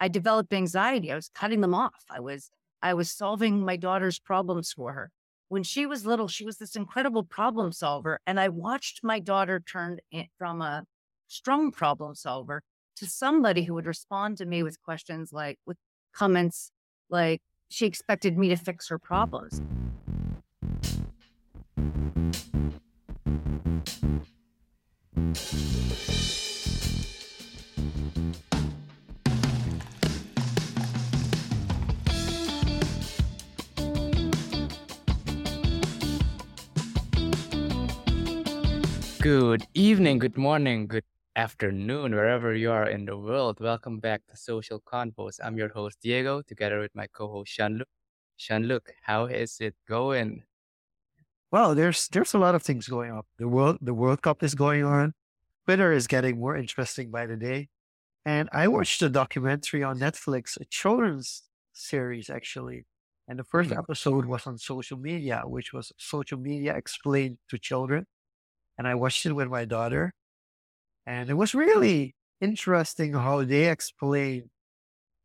I developed anxiety. I was cutting them off. I was, I was solving my daughter's problems for her. When she was little, she was this incredible problem solver. And I watched my daughter turn from a strong problem solver to somebody who would respond to me with questions like, with comments like, she expected me to fix her problems. Good evening, good morning, good afternoon, wherever you are in the world. Welcome back to Social Convos. I'm your host, Diego, together with my co-host, Jean-Luc. Jean-Luc, how is it going? Well, there's there's a lot of things going on. The world the World Cup is going on. Twitter is getting more interesting by the day. And I watched a documentary on Netflix, a children's series actually. And the first Hmm. episode was on social media, which was social media explained to children and I watched it with my daughter. And it was really interesting how they explain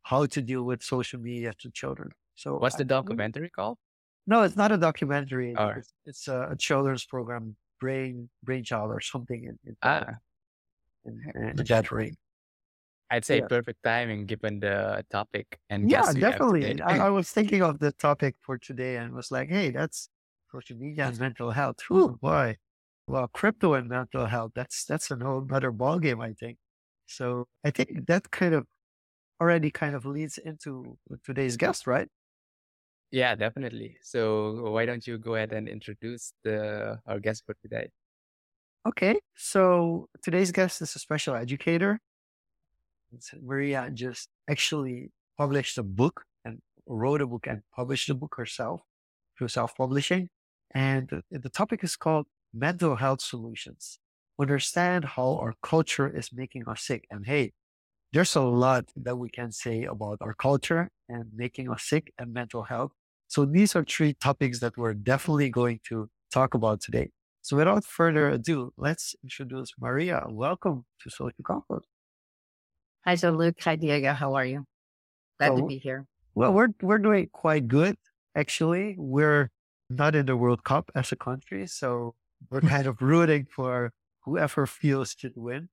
how to deal with social media to children. So, What's the documentary called? no, it's not a documentary. Oh. It's, it's a, a children's program, Brain Brainchild or something in, in, Ah, in, in that range. I'd say Yeah. perfect timing given the topic and Yeah, guests we have definitely. I, I was thinking of the topic for today and was like, hey, that's social media and mental health. Whew, boy. Well, crypto and mental health, that's that's a whole other ballgame, I think. So I think that kind of already kind of leads into today's guest, right? Yeah, definitely. So why don't you go ahead and introduce the our guest for today? Okay. So today's guest is a special educator. Maria just actually published a book and wrote a book and published the book herself through self-publishing. And the, the topic is called mental health solutions. Understand how our culture is making us sick. And hey, there's a lot that we can say about our culture and making us sick and mental health. So these are three topics that we're definitely going to talk about today. So without further ado, let's introduce Maria. Welcome to Social Convos. Hi, so Luke. Hi, Diego. How are you? Glad to be here. Well, we're we're doing quite good actually. We're not in the World Cup as a country, so we're kind of rooting for whoever feels should win.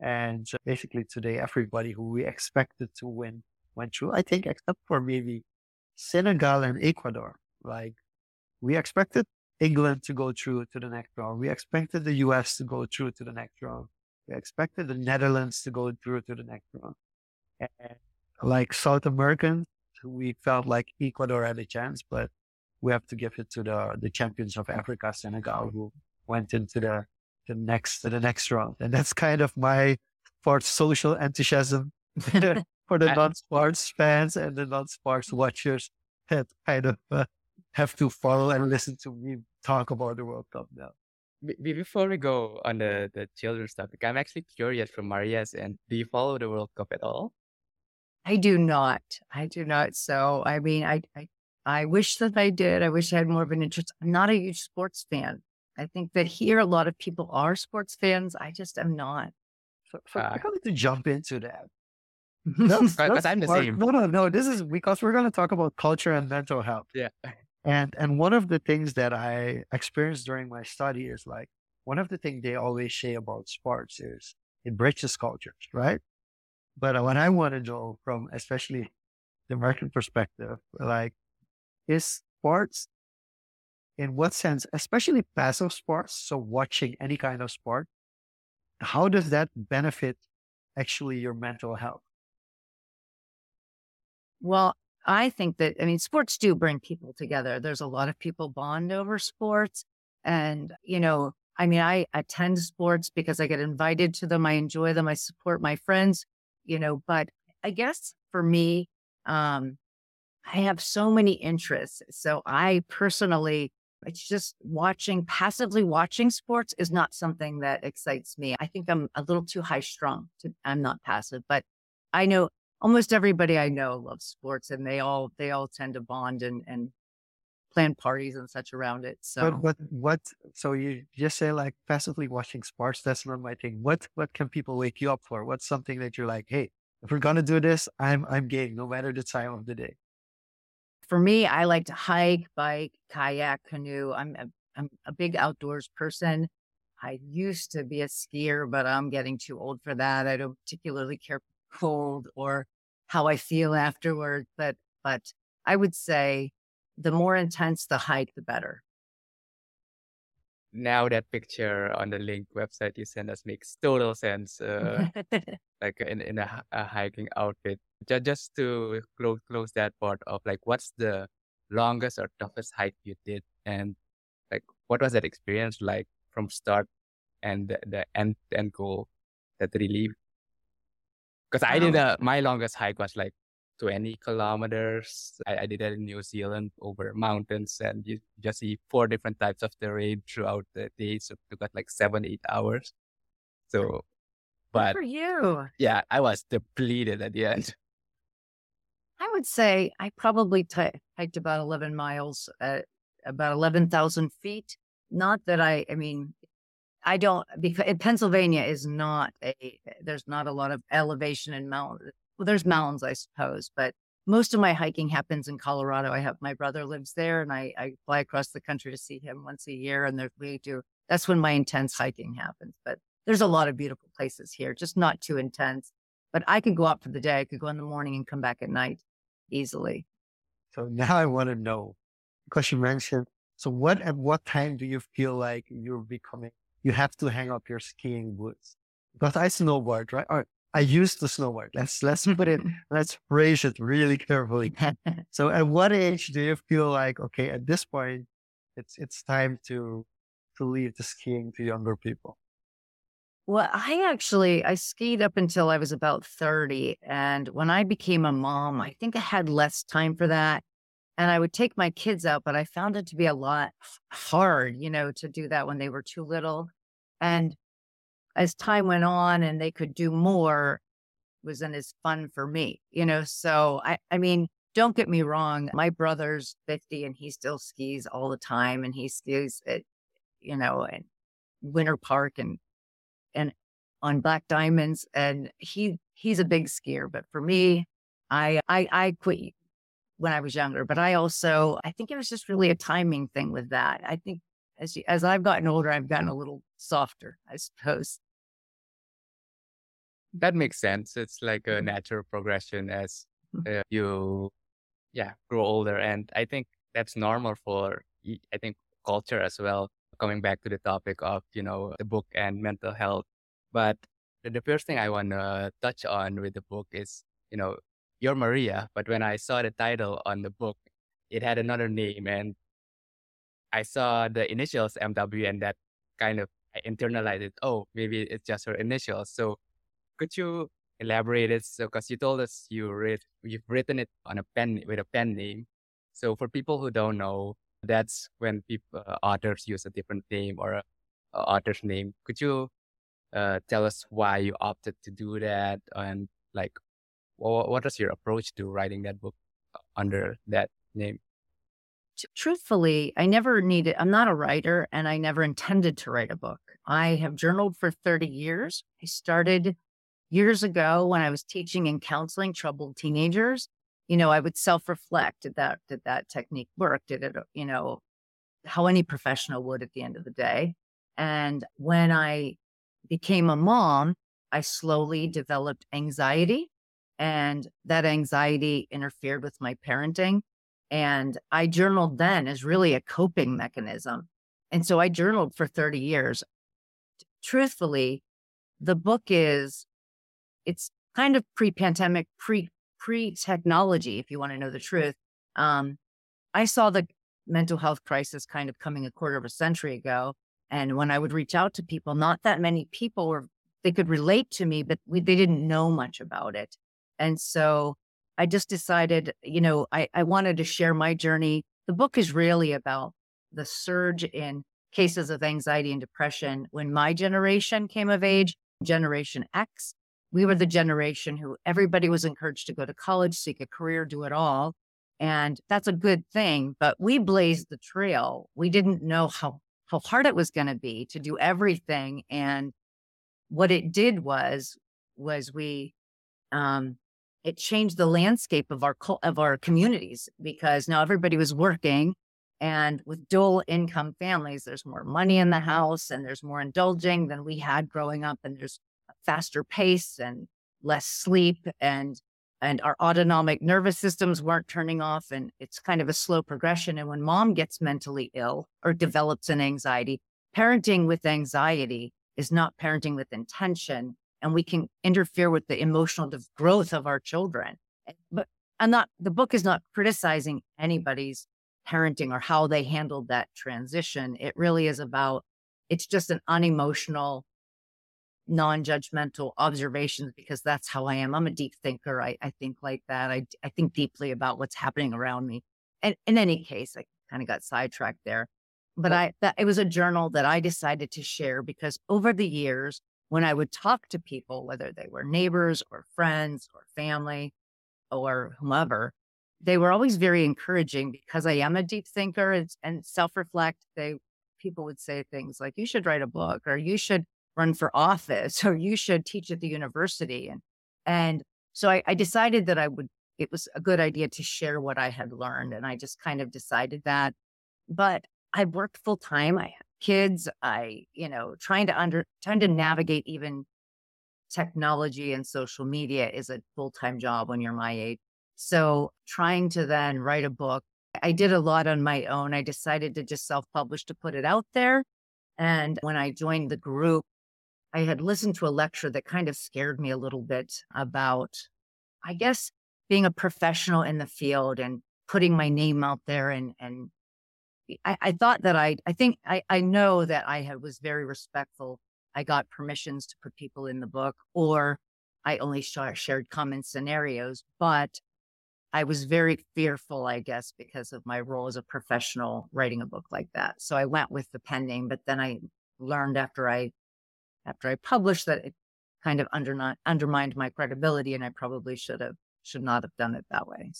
And basically today, everybody who we expected to win went through. I think except for maybe Senegal and Ecuador. Like we expected England to go through to the next round. We expected the US to go through to the next round. We expected the Netherlands to go through to the next round. And like South Americans, we felt like Ecuador had a chance, but we have to give it to the the champions of Africa, Senegal, who went into the the next the next round. And that's kind of my for social enthusiasm for the non-sports fans and the non-sports watchers that kind of uh, have to follow and listen to me talk about the World Cup now. Be- be- before we go on the, the children's topic, I'm actually curious from Maria's end. Do you follow the World Cup at all? I do not. I do not. So, I mean, I, I, I wish that I did. I wish I had more of an interest. I'm not a huge sports fan. I think that here a lot of people are sports fans. I just am not. So, so Ah. I'm going to jump into that. But I'm the same. No, no, no. This is because we're going to talk about culture and mental health. Yeah. And and one of the things that I experienced during my study is like one of the things they always say about sports is it bridges cultures, right? But what I want to know from especially the American perspective, like, is sports in what sense, especially passive sports, so watching any kind of sport, how does that benefit actually your mental health? Well, I think that, I mean, sports do bring people together. There's a lot of people bond over sports. And, you know, I mean, I attend sports because I get invited to them. I enjoy them. I support my friends, you know, but I guess for me, um, I have so many interests. So I personally, it's just watching, passively watching sports is not something that excites me. I think I'm a little too high strung to, I'm not passive, but I know almost everybody I know loves sports and they all, they all tend to bond and, and plan parties and such around it. So But what what so you just say like passively watching sports, that's not my thing. What what can people wake you up for? What's something that you're like, hey, if we're gonna do this, I'm I'm game, no matter the time of the day. For me, I like to hike, bike, kayak, canoe. I'm a, I'm a big outdoors person. I used to be a skier, but I'm getting too old for that. I don't particularly care for cold or how I feel afterward. But but I would say the more intense the hike, the better. Now that picture on the link website you sent us makes total sense. Uh, like in, in a, a hiking outfit. Just, just to close close that part of like what's the longest or toughest hike you did and like what was that experience like from start and the, the end end goal that relief because i did um a, my longest hike was like 20 kilometers I, I did that in new zealand over mountains and you just see four different types of terrain throughout the day so it took like seven eight hours so but for you. Yeah, I was depleted at the end. Would say I probably t- hiked about 11 miles at about 11,000 feet. Not that I, I mean, I don't, because eh, Pennsylvania is not a, eh, there's not a lot of elevation in mountains. Well, there's mountains, I suppose, but most of my hiking happens in Colorado. I have my brother lives there and I, I fly across the country to see him once a year. And we do, that's when my intense hiking happens. But there's a lot of beautiful places here, just not too intense. But I could go out for the day. I could go in the morning and come back at night easily. So now I want to know because you mentioned. So what at what time do you feel like you're becoming? You have to hang up your skiing boots because I snowboard, right? Or I used to snowboard. Let's let's put it. let's phrase it really carefully. so at what age do you feel like okay? At this point, it's it's time to to leave the skiing to younger people. Well, I actually I skied up until I was about 30 and when I became a mom, I think I had less time for that. And I would take my kids out, but I found it to be a lot hard, you know, to do that when they were too little. And as time went on and they could do more, wasn't as fun for me, you know. So I I mean, don't get me wrong, my brother's 50 and he still skis all the time and he skis at, you know, in Winter Park and and on black diamonds and he he's a big skier but for me i i i quit when i was younger but i also i think it was just really a timing thing with that i think as as i've gotten older i've gotten a little softer i suppose that makes sense it's like a mm-hmm. natural progression as mm-hmm. uh, you yeah grow older and i think that's normal for i think culture as well coming back to the topic of, you know, the book and mental health. But the first thing I want to touch on with the book is, you know, you're Maria. But when I saw the title on the book, it had another name. And I saw the initials MW and that kind of I internalized it. Oh, maybe it's just her initials. So could you elaborate it? So, because you told us you read, you've written it on a pen with a pen name. So for people who don't know, that's when people uh, authors use a different name or a, a author's name. Could you uh, tell us why you opted to do that and like what, what was your approach to writing that book under that name? Truthfully, I never needed, I'm not a writer and I never intended to write a book. I have journaled for 30 years. I started years ago when I was teaching and counseling troubled teenagers you know, I would self reflect. Did that, did that technique work? Did it, uh, you know, how any professional would at the end of the day. And when I became a mom, I slowly developed anxiety and that anxiety interfered with my parenting. And I journaled then as really a coping mechanism. And so I journaled for 30 years. Truthfully, the book is, it's kind of pre pandemic, pre pre technology, if you want to know the truth. Um, I saw the mental health crisis kind of coming a quarter of a century ago. And when I would reach out to people, not that many people were, they could relate to me, but we, they didn't know much about it. And so I just decided, you know, I, I wanted to share my journey. The book is really about the surge in cases of anxiety and depression when my generation came of age, Generation X, we were the generation who everybody was encouraged to go to college, seek a career, do it all. And that's a good thing. But we blazed the trail. We didn't know how, how hard it was going to be to do everything. And what it did was, was we um, it changed the landscape of our of our communities because now everybody was working and with dual income families there's more money in the house and there's more indulging than we had growing up and there's faster pace and less sleep and and our autonomic nervous systems weren't turning off and it's kind of a slow progression and when mom gets mentally ill or develops an anxiety parenting with anxiety is not parenting with intention and we can interfere with the emotional growth of our children. But I'm not, the book is not criticizing anybody's parenting or how they handled that transition. It really is about, it's just an unemotional, non judgmental observations because that's how I am. I'm a deep thinker. I, I think like that. I, I think deeply about what's happening around me. And in any mm-hmm. case, I kind of got sidetracked there. But I, that, it was a journal that I decided to share because over the years, when I would talk to people, whether they were neighbors or friends or family or whomever, they were always very encouraging because I am a deep thinker and, and self reflect. They people would say things like, "You should write a book," or "You should run for office," or "You should teach at the university." And and so I, I decided that I would. It was a good idea to share what I had learned, and I just kind of decided that. But I worked full time. I have kids. I, you know, trying to under trying to navigate even technology and social media is a full-time job when you're my age. So trying to then write a book, I did a lot on my own. I decided to just self-publish to put it out there. And when I joined the group, I had listened to a lecture that kind of scared me a little bit about, I guess, being a professional in the field and putting my name out there and and I, I thought that I, I think I, I know that I had, was very respectful. I got permissions to put people in the book, or I only shared common scenarios, but I was very fearful, I guess, because of my role as a professional writing a book like that. So I went with the pen name, but then I learned after I, after I published that it kind of under, undermined my credibility, and I probably should have should not have done it that way.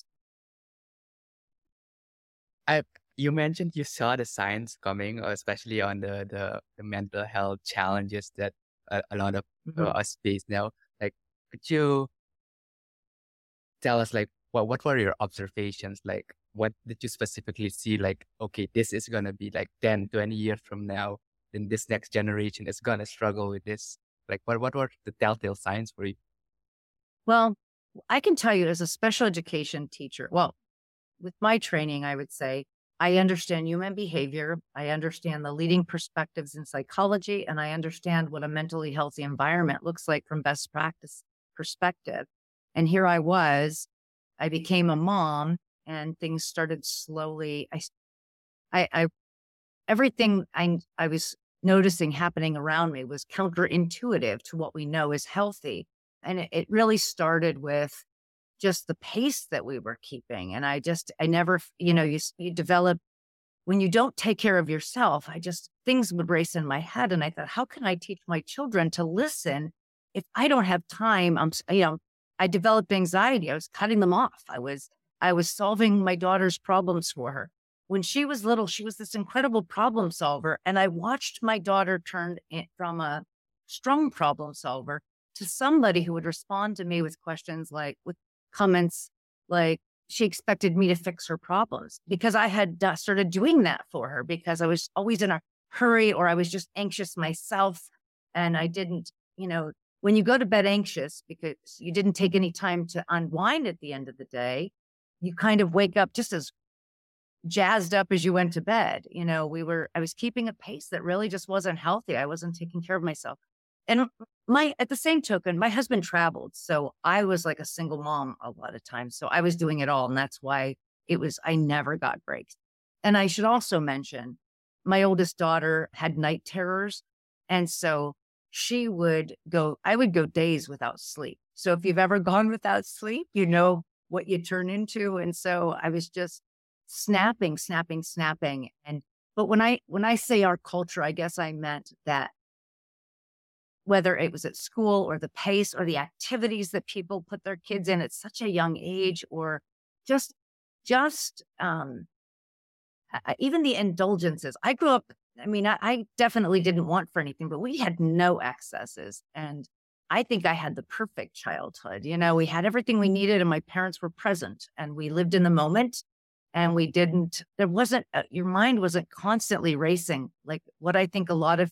I you mentioned you saw the signs coming, uh, especially on the the, the mental health challenges that a, a lot of uh, mm-hmm. us face now. Like, could you tell us, like, what what were your observations? Like, what did you specifically see? Like, okay, this is gonna be like 10, 20 years from now, then this next generation is gonna struggle with this. Like, what what were the telltale signs for you? Well, I can tell you as a special education teacher, well, with my training, I would say I understand human behavior. I understand the leading perspectives in psychology, and I understand what a mentally healthy environment looks like from best practice perspective. And here I was, I became a mom, and things started slowly. I, I, I everything I, I was noticing happening around me was counterintuitive to what we know is healthy. And it, it really started with just the pace that we were keeping. And I just, I never, you know, you, you develop when you don't take care of yourself. I just, things would race in my head. And I thought, how can I teach my children to listen if I don't have time? I'm, you know, I developed anxiety. I was cutting them off. I was, I was solving my daughter's problems for her. When she was little, she was this incredible problem solver. And I watched my daughter turn from a strong problem solver to somebody who would respond to me with questions like, with comments like she expected me to fix her problems because I had started doing that for her because I was always in a hurry or I was just anxious myself. And I didn't, you know, when you go to bed anxious because you didn't take any time to unwind at the end of the day, you kind of wake up just as jazzed up as you went to bed. You know, we were, I was keeping a pace that really just wasn't healthy. I wasn't taking care of myself. And my at the same token, my husband traveled, so I was like a single mom a lot of times. So I was doing it all, and that's why it was I never got breaks. And I should also mention, my oldest daughter had night terrors, and so she would go. I would go days without sleep. So if you've ever gone without sleep, you know what you turn into. And so I was just snapping, snapping, snapping. And but when I when I say our culture, I guess I meant that whether it was at school or the pace or the activities that people put their kids in at such a young age or just just um even the indulgences i grew up i mean I, I, definitely didn't want for anything but we had no excesses and I think I had the perfect childhood. You know, we had everything we needed and my parents were present and we lived in the moment and we didn't, there wasn't, uh, your mind wasn't constantly racing like what I think a lot of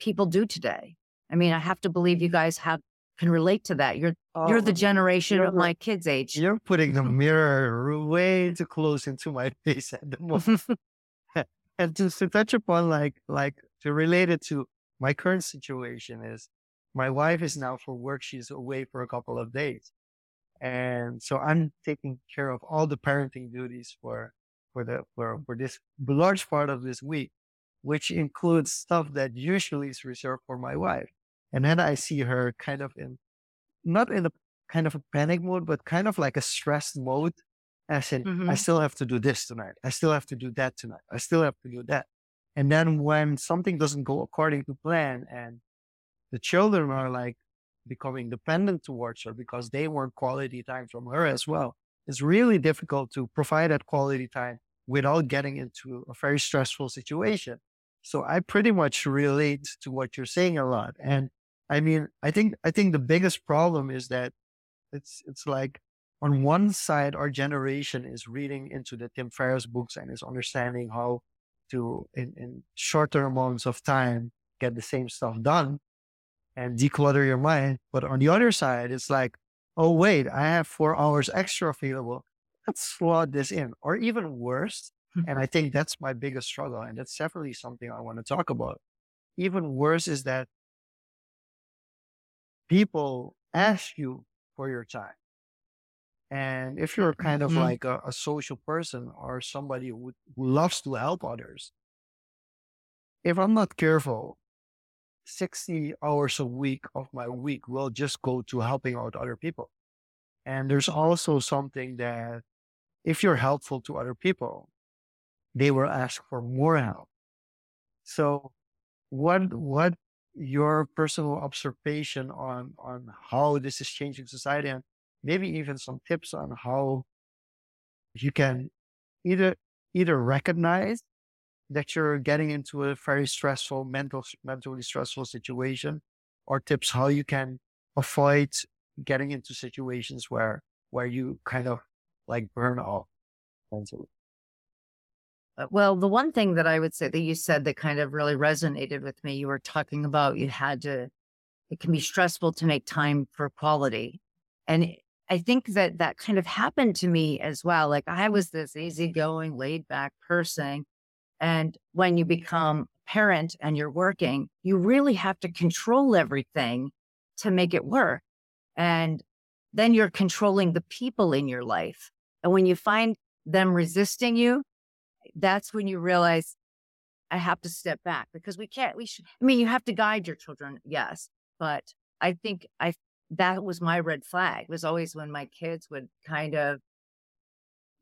people do today. I mean, I have to believe you guys have, can relate to that. You're, oh, you're the oh, generation of my kids' age. You're putting the mirror way too close into my face at the moment. and to, to touch upon like, like to relate it to my current situation is my wife is now for work. She's away for a couple of days. And so I'm taking care of all the parenting duties for, for the, for, for this large part of this week, which includes stuff that usually is reserved for my wife. And then I see her kind of in, not in a kind of a panic mode, but kind of like a stressed mode. As in, mm-hmm. I still have to do this tonight. I still have to do that tonight. I still have to do that. And then when something doesn't go according to plan and the children are like becoming dependent towards her because they want quality time from her as well. It's really difficult to provide that quality time without getting into a very stressful situation. So I pretty much relate to what you're saying a lot. And I mean, I think, I think the biggest problem is that it's, it's like on one side, our generation is reading into the Tim Ferriss books and is understanding how to, in, in shorter amounts of time, get the same stuff done and declutter your mind. But on the other side, it's like, oh, wait, I have four hours extra available. Let's slot this in. Or even worse, and I think that's my biggest struggle. And that's definitely something I want to talk about. Even worse is that people ask you for your time. And if you're kind of mm-hmm. like a, a, social person or somebody who, who loves to help others, if I'm not careful, 60 hours a week of my week will just go to helping out other people. And there's also something that if you're helpful to other people, they will ask for more help. So what, what your personal observation on, on how this is changing society and maybe even some tips on how you can either, either recognize that you're getting into a very stressful, mental, mentally stressful situation, or tips how you can avoid getting into situations where where you kind of like burn out mentally. Uh, well, the one thing that I would say that you said that kind of really resonated with me, you were talking about you had to, it can be stressful to make time for quality. And I think that that kind of happened to me as well. Like I was this easygoing, laid back person. And when you become a parent and you're working, you really have to control everything to make it work. And then you're controlling the people in your life. And when you find them resisting you, that's when you realize I have to step back because we can't, we should, I mean, you have to guide your children. Yes. But I think I, that was my red flag was always when my kids would kind of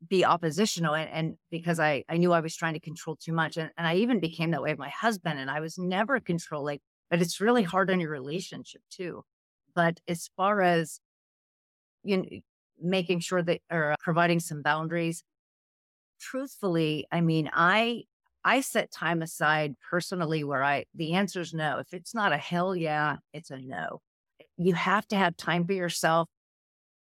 be oppositional and, and, because I, I knew I was trying to control too much. And, and I even became that way with my husband and I was never controlling, but it's really hard on your relationship too. But as far as you know, making sure that or providing some boundaries, truthfully, I mean, I I set time aside personally where I the answer is no. If it's not a hell yeah, it's a no. You have to have time for yourself.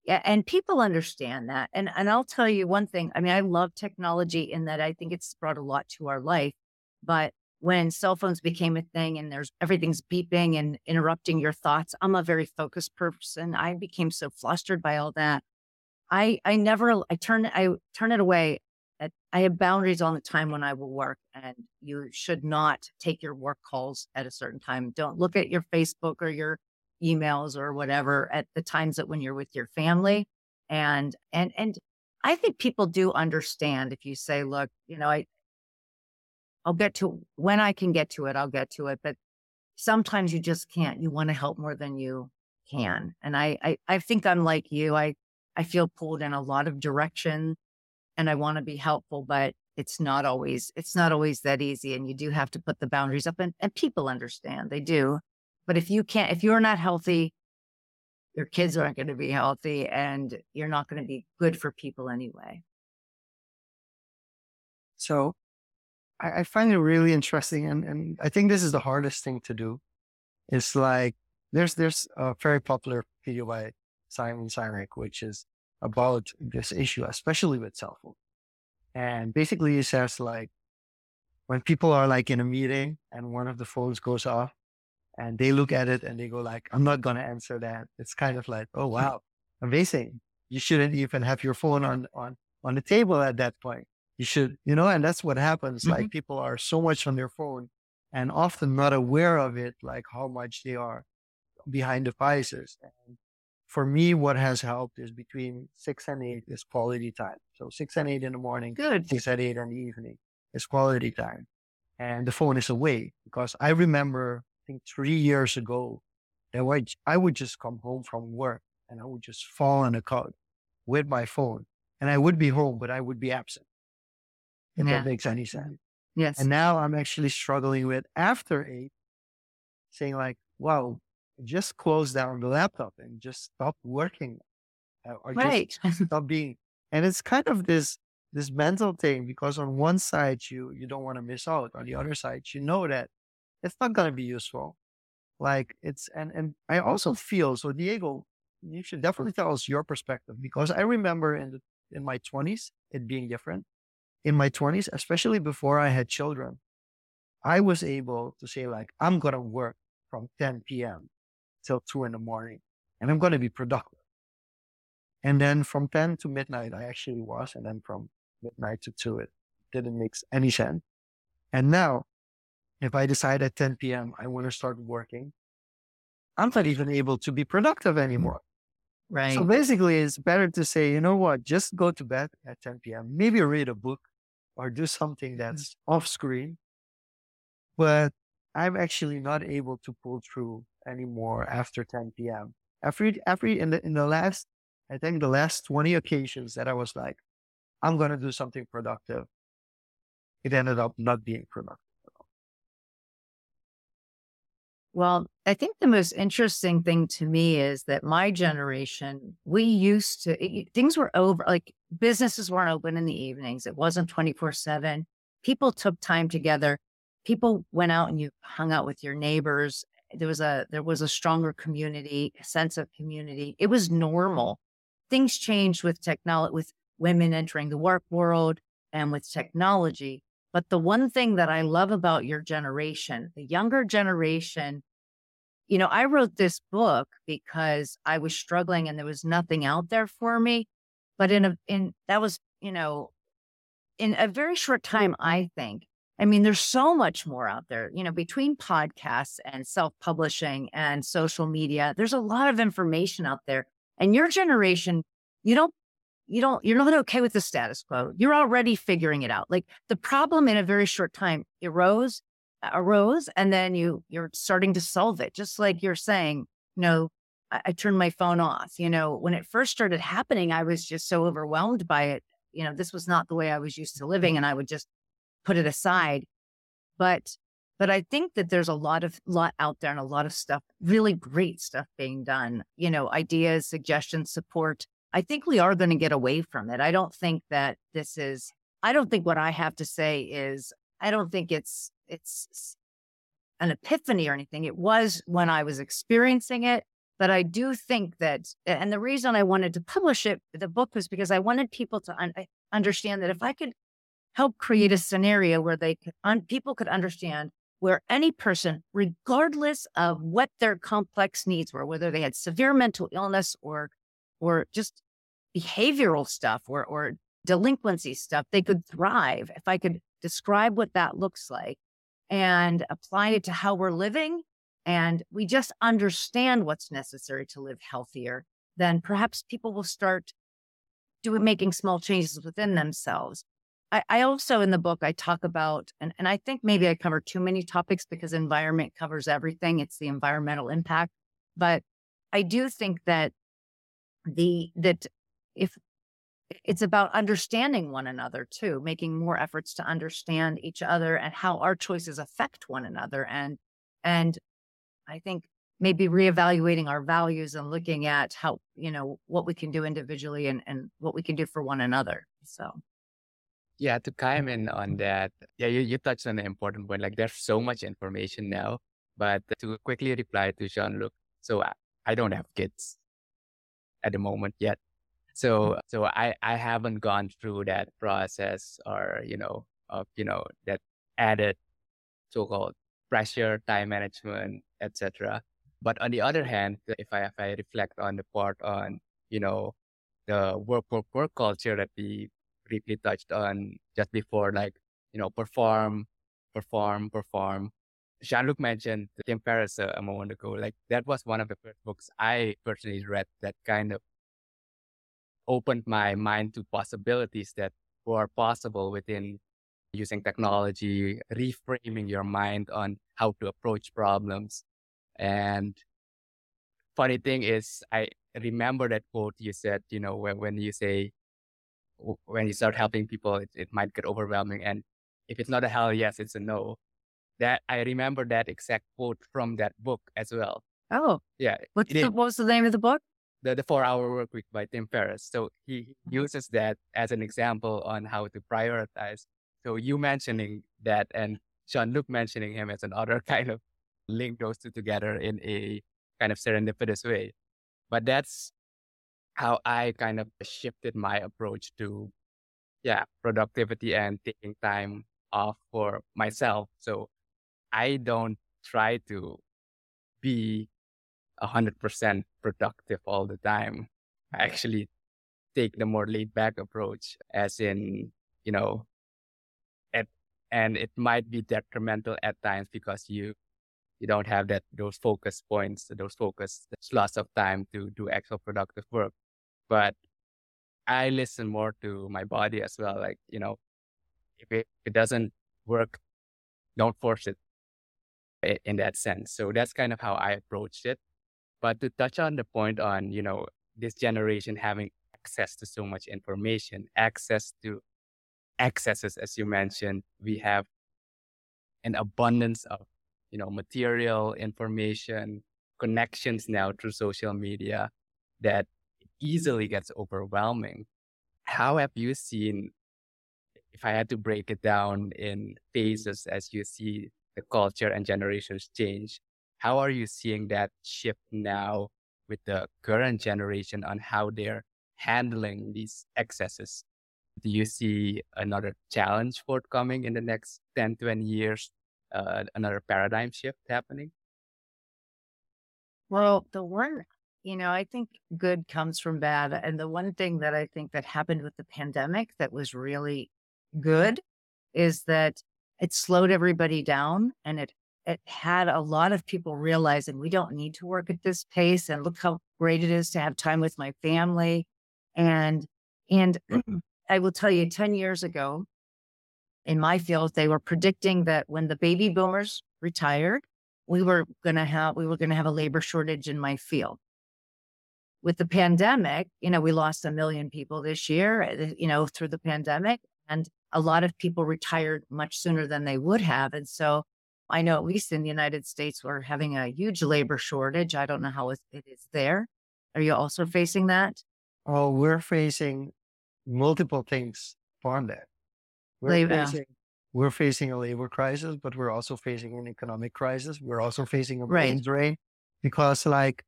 Yeah, and people understand that. And and I'll tell you one thing. I mean, I love technology in that I think it's brought a lot to our life. But when cell phones became a thing and there's everything's beeping and interrupting your thoughts, I'm a very focused person. I became so flustered by all that. I I never I turn I turn it away. I have boundaries on the time when I will work, and you should not take your work calls at a certain time. Don't look at your Facebook or your emails or whatever at the times that when you're with your family. And, and, and I think people do understand if you say, look, you know, I, I'll get to when I can get to it, I'll get to it. But sometimes you just can't. You want to help more than you can. And I, I, I think I'm like you. I, I feel pulled in a lot of direction and I want to be helpful, but it's not always, it's not always that easy. And you do have to put the boundaries up and, and people understand they do. But if you can't, if you're not healthy, your kids aren't going to be healthy and you're not going to be good for people anyway. So I, I find it really interesting. And, and I think this is the hardest thing to do. It's like there's there's a very popular video by Simon Sinek, which is about this issue, especially with cell phone. And basically he says like when people are like in a meeting and one of the phones goes off and they look at it and they go like, I'm not gonna answer that. It's kind of like, oh wow, amazing. You shouldn't even have your phone on on on the table at that point. You should, you know, and that's what happens. Mm-hmm. Like people are so much on their phone and often not aware of it, like how much they are behind the devices. And for me, what has helped is between six and eight is quality time. So six and eight in the morning, good. Six and eight in the evening is quality time. And the phone is away because I remember, think three years ago, that I would just come home from work and I would just fall on the couch with my phone and I would be home, but I would be absent. If yeah. that makes any sense. Yes. And now I'm actually struggling with after eight, saying like, wow, just close down the laptop and just stop working uh, or right. just stop being. And it's kind of this this mental thing because on one side you you don't want to miss out, on the other side you know that it's not going to be useful. Like it's and and I also feel so Diego, you should definitely tell us your perspective because I remember in the in my twenties it being different. In my twenties, especially before I had children, I was able to say like I'm gonna work from 10 p.m till two in the morning and I'm going to be productive. And then from 10 to midnight, I actually was. And then from midnight to two, it didn't make any sense. And now, if I decide at 10 p.m., I want to start working, I'm not even able to be productive anymore. Right. So basically, it's better to say, you know what, just go to bed at 10 p.m., maybe read a book or do something mm-hmm. that's off screen. But I'm actually not able to pull through anymore after 10 p.m. Every every in the in the last I think the last 20 occasions that I was like, I'm gonna do something productive, it ended up not being productive. Well, I think the most interesting thing to me is that my generation, we used to, it, things were over, like businesses weren't open in the evenings. It wasn't 24 7. People took time together. People went out and you hung out with your neighbors there was a there was a stronger community a sense of community it was normal things changed with technology with women entering the work world and with technology but the one thing that i love about your generation the younger generation you know i wrote this book because i was struggling and there was nothing out there for me but in a in that was you know in a very short time i think I mean, there's so much more out there, you know, between podcasts and self publishing and social media. There's a lot of information out there. And your generation, you don't, you don't, you're not okay with the status quo. You're already figuring it out. Like the problem in a very short time arose, arose, and then you, you're starting to solve it. Just like you're saying, you know, I, I turned my phone off. You know, when it first started happening, I was just so overwhelmed by it. You know, this was not the way I was used to living. And I would just put it aside. But but I think that there's a lot of lot out there and a lot of stuff, really great stuff being done. You know, ideas, suggestions, support. I think we are going to get away from it. I don't think that this is. I don't think what I have to say is. I don't think it's it's an epiphany or anything. It was when I was experiencing it. But I do think that, and the reason I wanted to publish it, the book was because I wanted people to un- understand that if I could help create a scenario where they could un- people could understand where any person, regardless of what their complex needs were, whether they had severe mental illness or or just behavioral stuff or or delinquency stuff, they could thrive. If I could describe what that looks like and apply it to how we're living, and we just understand what's necessary to live healthier, then perhaps people will start doing making small changes within themselves I, I, also in the book I talk about and, and I think maybe I cover too many topics because environment covers everything. It's the environmental impact. But I do think that the that if it's about understanding one another too, making more efforts to understand each other and how our choices affect one another. And and I think maybe reevaluating our values and looking at how, you know, what we can do individually and, and what we can do for one another. So yeah, to chime in on that, yeah, you, you touched on an important point. Like there's so much information now, but to quickly reply to Jean Luc. So I, I don't have kids at the moment yet. Mm-hmm. So so I I haven't gone through that process or you know of you know that added so-called pressure, time management, etc. But on the other hand, if I if I reflect on the part on you know the work work work culture that we briefly touched on just before, like you know perform, perform, perform. Jean-Luc mentioned Tim Ferriss a moment ago. Like that was one of the first books I personally read that kind of opened my mind to possibilities that were possible within using technology, reframing your mind on how to approach problems. And funny thing is, I remember that quote you said, you know, when, when you say, when you start helping people, it, it might get overwhelming. And if it's not a hell yes, it's a no. That I remember that exact quote from that book as well. Oh, yeah. What's the, what was the name of the book? The, the Four Hour Work Week by Tim Ferriss. So he mm-hmm. uses that as an example on how to prioritize so you mentioning that and Jean-Luc mentioning him as another kind of link those two together in a kind of serendipitous way. But that's how I kind of shifted my approach to, yeah, productivity and taking time off for myself. So I don't try to be a hundred percent productive all the time. I actually take the more laid back approach as in, you know, and it might be detrimental at times because you you don't have that those focus points, those focus slots of time to do actual productive work. But I listen more to my body as well. Like you know, if it, if it doesn't work, don't force it in that sense. So that's kind of how I approached it. But to touch on the point on you know this generation having access to so much information, access to accesses, as you mentioned, we have an abundance of, you know, material, information, connections now through social media that easily gets overwhelming. How have you seen, if I had to break it down in phases as you see the culture and generations change, how are you seeing that shift now with the current generation on how they're handling these excesses? do you see another challenge forthcoming in the next 10, 20 years, uh, another paradigm shift happening? Well, the one, you know, I think good comes from bad. And the one thing that I think that happened with the pandemic that was really good is that it slowed everybody down and it it had a lot of people realizing we don't need to work at this pace and look how great it is to have time with my family and and I will tell you 10 years ago in my field, they were predicting that when the baby boomers retired, we were going to have, we were going to have a labor shortage in my field. With the pandemic, you know, we lost a million people this year, uh, you know, through the pandemic and a lot of people retired much sooner than they would have. And so I know at least in the United States, we're having a huge labor shortage. I don't know how it is there. Are you also facing that? Oh, we're facing multiple things from that. We're labor. facing we're facing a labor crisis, but we're also facing an economic crisis. We're also facing a brain right. drain because like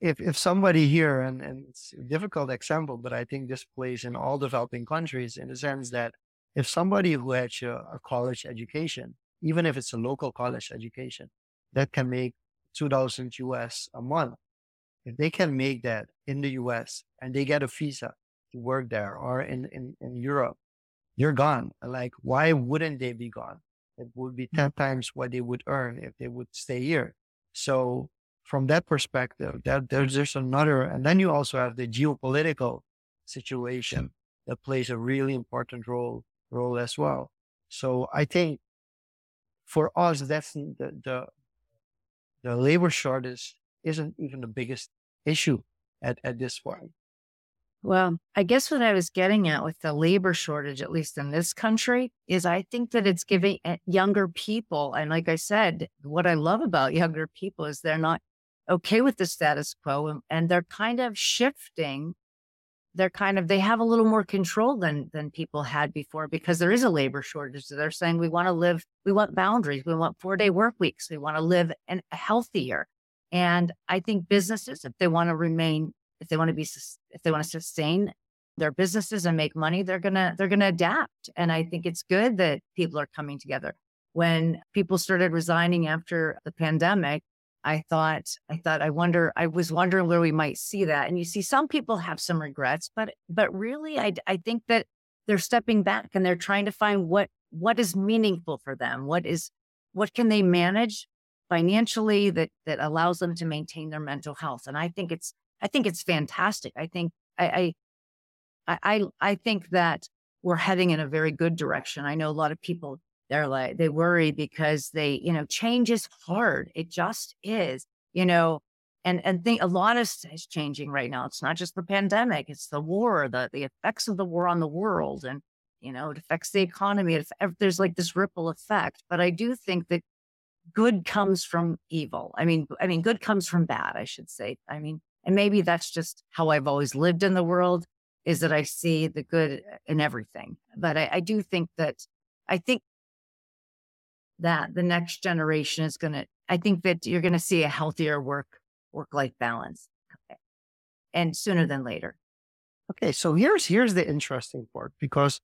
if if somebody here and, and it's a difficult example, but I think this plays in all developing countries in the sense that if somebody who had a, a college education, even if it's a local college education, that can make 2000 US a month, if they can make that in the US and they get a visa to work there or in, in, in Europe, you're gone. Like, why wouldn't they be gone? It would be mm. 10 times what they would earn if they would stay here. So from that perspective, that there's just another, and then you also have the geopolitical situation that plays a really important role, role as well. So I think for us, that's the, the, the labor shortage isn't even the biggest issue at, at this point. Well, I guess what I was getting at with the labor shortage, at least in this country, is I think that it's giving eh, younger people, and like I said, what I love about younger people is they're not okay with the status quo and, and they're kind of shifting. They're kind of they have a little more control than than people had before because there is a labor shortage. They're saying we want to live, we want boundaries, we want four day work weeks, we want to live and healthier. And I think businesses, if they want to remain, if they want to be, if they want to sustain their businesses and make money, they're gonna they're gonna adapt. And I think it's good that people are coming together. When people started resigning after the pandemic, I thought, I thought, I wonder, I was wondering where we might see that. And you see, some people have some regrets, but, but really, I, I think that they're stepping back and they're trying to find what, what is meaningful for them. What is, what can they manage financially that, that allows them to maintain their mental health. And I think it's, I think it's fantastic. I think, I, I, I, I think that we're heading in a very good direction. I know a lot of people they're like, they worry because they, you know, change is hard. It just is, you know, and, and think a lot of is changing right now. It's not just the pandemic. It's the war, the, the effects of the war on the world. And, you know, it affects the economy. It, there's like this ripple effect, but I do think that good comes from evil. I mean, I mean, good comes from bad, I should say. I mean, and maybe that's just how I've always lived in the world is that I see the good in everything. But I, I do think that I think that the next generation is going to, I think that you're going to see a healthier work, work life balance and sooner than later. Okay. So here's, here's the interesting part because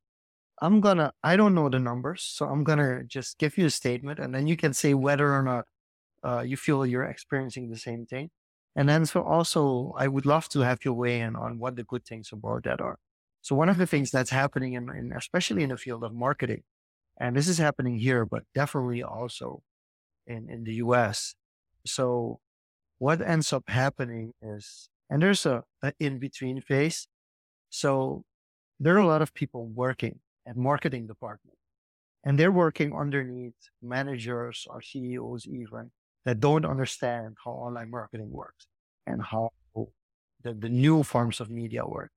I'm going to, I don't know the numbers. So I'm going to just give you a statement and then you can say whether or not uh, you feel you're experiencing the same thing. And then so also, I would love to have your weigh in on what the good things about that are. So one of the things that's happening in, in especially in the field of marketing and this is happening here, but definitely also in, in the US. So what ends up happening is, and there's a, a in between phase. So there are a lot of people working at marketing department and they're working underneath managers or CEOs even that don't understand how online marketing works and how the, the new forms of media work.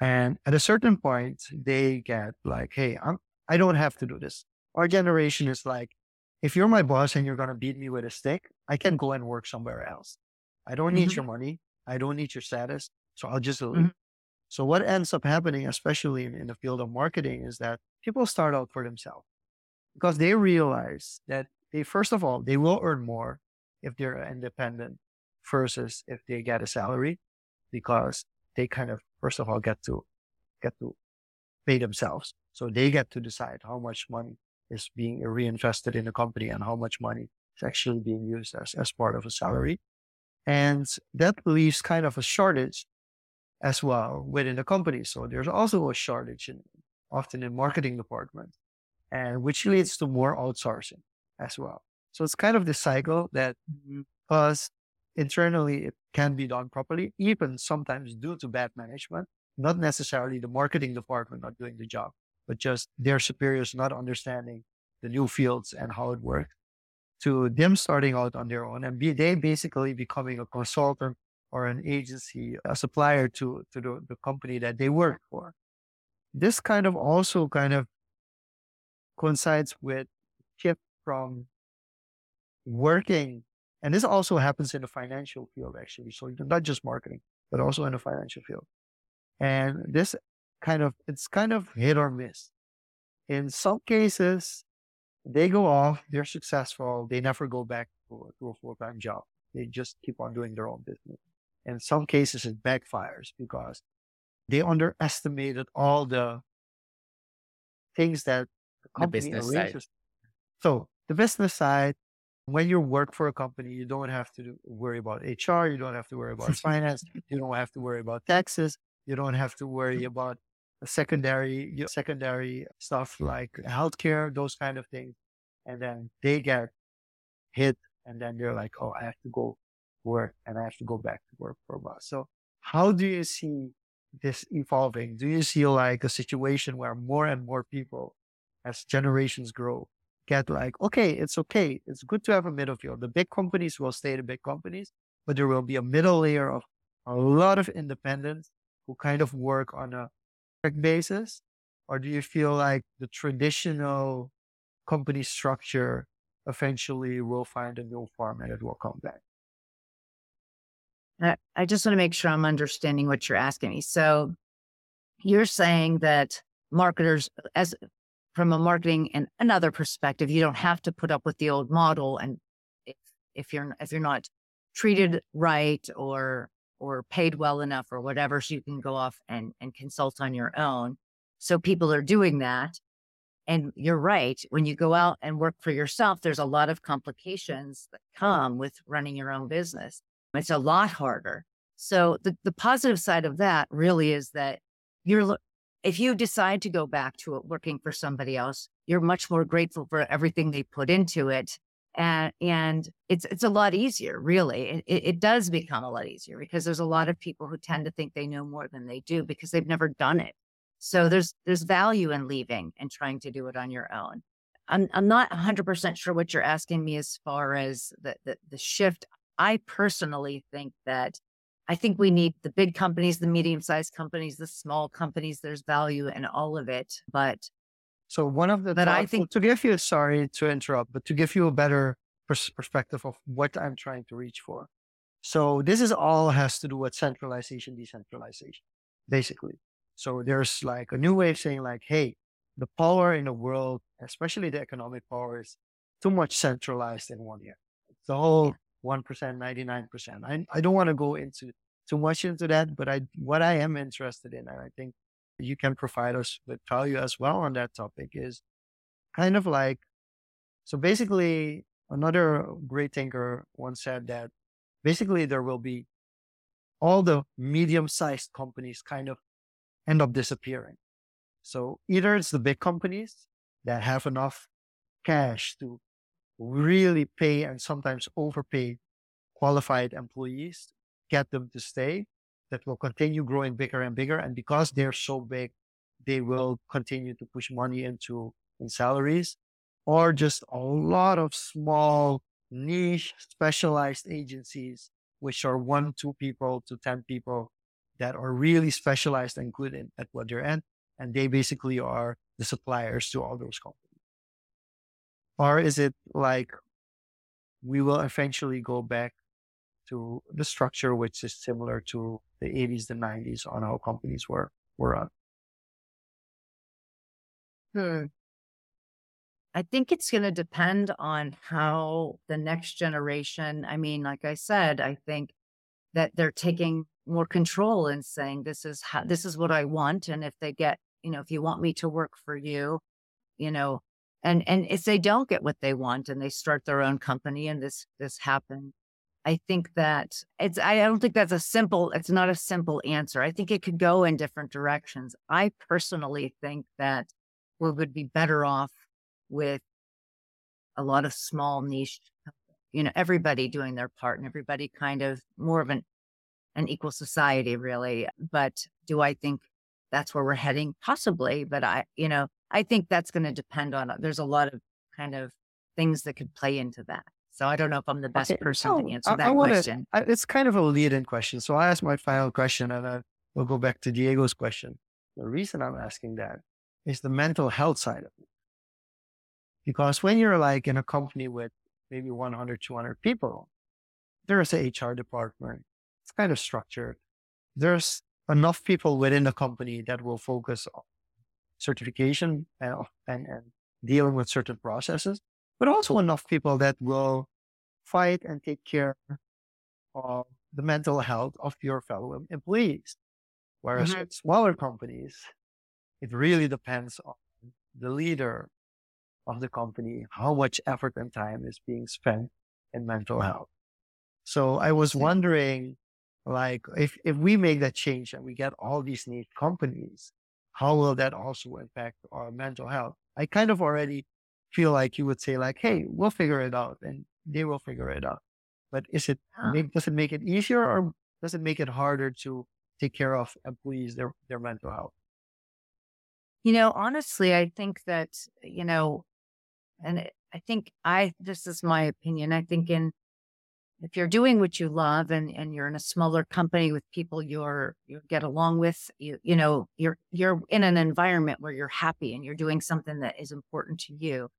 And at a certain point, they get like, Hey, I'm, I don't have to do this. Our generation is like, if you're my boss and you're going to beat me with a stick, I can go and work somewhere else. I don't need mm-hmm. your money. I don't need your status. So I'll just leave. Mm-hmm. So what ends up happening, especially in, in the field of marketing, is that people start out for themselves because they realize that they, first of all, they will earn more if they're independent versus if they get a salary because they kind of, first of all, get to, get to pay themselves. So they get to decide how much money is being reinvested in the company and how much money is actually being used as, as part of a salary. And that leaves kind of a shortage as well within the company. So there's also a shortage in, often in marketing department and which leads to more outsourcing as well. So it's kind of the cycle that mm-hmm. because internally it can be done properly, even sometimes due to bad management, not necessarily the marketing department not doing the job, but just their superiors not understanding the new fields and how it works to them starting out on their own and be, they basically becoming a consultant or an agency, a supplier to, to the, the company that they work for. This kind of also kind of coincides with shift from working. And this also happens in the financial field, actually. So not just marketing, but also in the financial field. And this kind of, it's kind of hit or miss. In some cases, they go off, they're successful, they never go back to, to a full time job. They just keep on doing their own business. In some cases, it backfires because they underestimated all the things that the company the arranges. Side. So the business side, when you work for a company, you don't have to worry about HR, you don't have to worry about finance, you don't have to worry about taxes, you don't have to worry about secondary secondary stuff like healthcare, those kind of things. And then they get hit and then they're like, oh, I have to go work and I have to go back to work for a while. So how do you see this evolving? Do you see like a situation where more and more people as generations grow get like, okay, it's okay. It's good to have a middle field. The big companies will stay the big companies, but there will be a middle layer of a lot of independence who kind of work on a basis? Or do you feel like the traditional company structure eventually will find a new format that will come back? I just want to make sure I'm understanding what you're asking me. So you're saying that marketers, as from a marketing and another perspective, you don't have to put up with the old model. And if, if you're if you're not treated right or or paid well enough or whatever so you can go off and and consult on your own. So people are doing that. And you're right when you go out and work for yourself there's a lot of complications that come with running your own business. It's a lot harder. So the, the positive side of that really is that you're if you decide to go back to working for somebody else you're much more grateful for everything they put into it and and it's it's a lot easier really it, it does become a lot easier because there's a lot of people who tend to think they know more than they do because they've never done it. So there's there's value in leaving and trying to do it on your own. I'm, I'm not 100% sure what you're asking me as far as the, the the shift. I personally think that i think we need the big companies the medium-sized companies the small companies there's value in all of it but so one of the, but I think to give you, sorry to interrupt, but to give you a better pers- perspective of what I'm trying to reach for. So this is all has to do with centralization, decentralization, basically. So there's like a new way of saying like, hey, the power in the world, especially the economic power, is too much centralized in one year. It's the whole one percent, ninety nine percent. I I don't want to go into too much into that, but I what I am interested in, and I think you can provide us with value as well on that topic is kind of like so basically another great thinker once said that basically there will be all the medium-sized companies kind of end up disappearing. So either it's the big companies that have enough cash to really pay and sometimes overpay qualified employees get them to stay that will continue growing bigger and bigger. And because they're so big, they will continue to push money into in salaries or just a lot of small niche specialized agencies, which are one, two people to 10 people that are really specialized and good in, at what they're in. And they basically are the suppliers to all those companies. Or is it like we will eventually go back to the structure, which is similar to the 80s, the 90s on how companies were, were run? Hmm. I think it's going to depend on how the next generation, I mean, like I said, I think that they're taking more control and saying, this is how, this is what I want. And if they get, you know, if you want me to work for you, you know, and, and if they don't get what they want and they start their own company and this, this happened, I think that it's, I don't think that's a simple, it's not a simple answer. I think it could go in different directions. I personally think that we would be better off with a lot of small niche, you know, everybody doing their part and everybody kind of more of an, an equal society, really. But do I think that's where we're heading? Possibly. But I, you know, I think that's going to depend on, there's a lot of kind of things that could play into that. So I don't know if I'm the best okay. person to answer I, that I wanna, question. I, it's kind of a lead-in question. So I ask my final question and I will go back to Diego's question. The reason I'm asking that is the mental health side of it. Because when you're like in a company with maybe 100, 200 people, there's a HR department. It's kind of structured. There's enough people within the company that will focus on certification and, and, and dealing with certain processes but also enough people that will fight and take care of the mental health of your fellow employees. Whereas mm-hmm. with smaller companies, it really depends on the leader of the company, how much effort and time is being spent in mental health. So I was wondering, like, if, if we make that change and we get all these niche companies, how will that also impact our mental health? I kind of already feel like you would say like, "Hey, we'll figure it out," and they will figure it out. But is it does it make it easier or does it make it harder to take care of employees their their mental health? You know, honestly, I think that you know, and I think I this is my opinion. I think in if you're doing what you love and, and you're in a smaller company with people you're you get along with, you you know, you're you're in an environment where you're happy and you're doing something that is important to you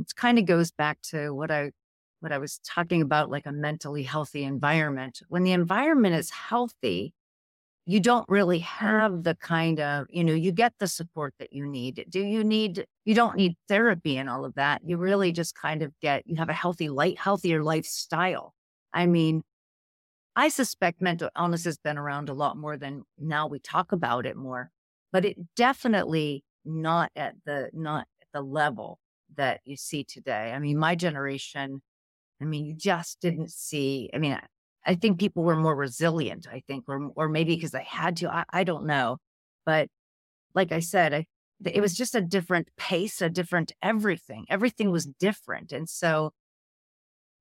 it kind of goes back to what I what I was talking about, like a mentally healthy environment. When the environment is healthy, you don't really have the kind of, you know, you get the support that you need. Do you need, you don't need therapy and all of that. You really just kind of get, you have a healthy, light, healthier lifestyle. I mean, I suspect mental illness has been around a lot more than now we talk about it more, but it definitely not at the not at the level that you see today. I mean, my generation, I mean, you just didn't see. I mean, I, I think people were more resilient. I think, or or maybe because they had to. I, I don't know, but like I said, I, it was just a different pace, a different everything. Everything was different, and so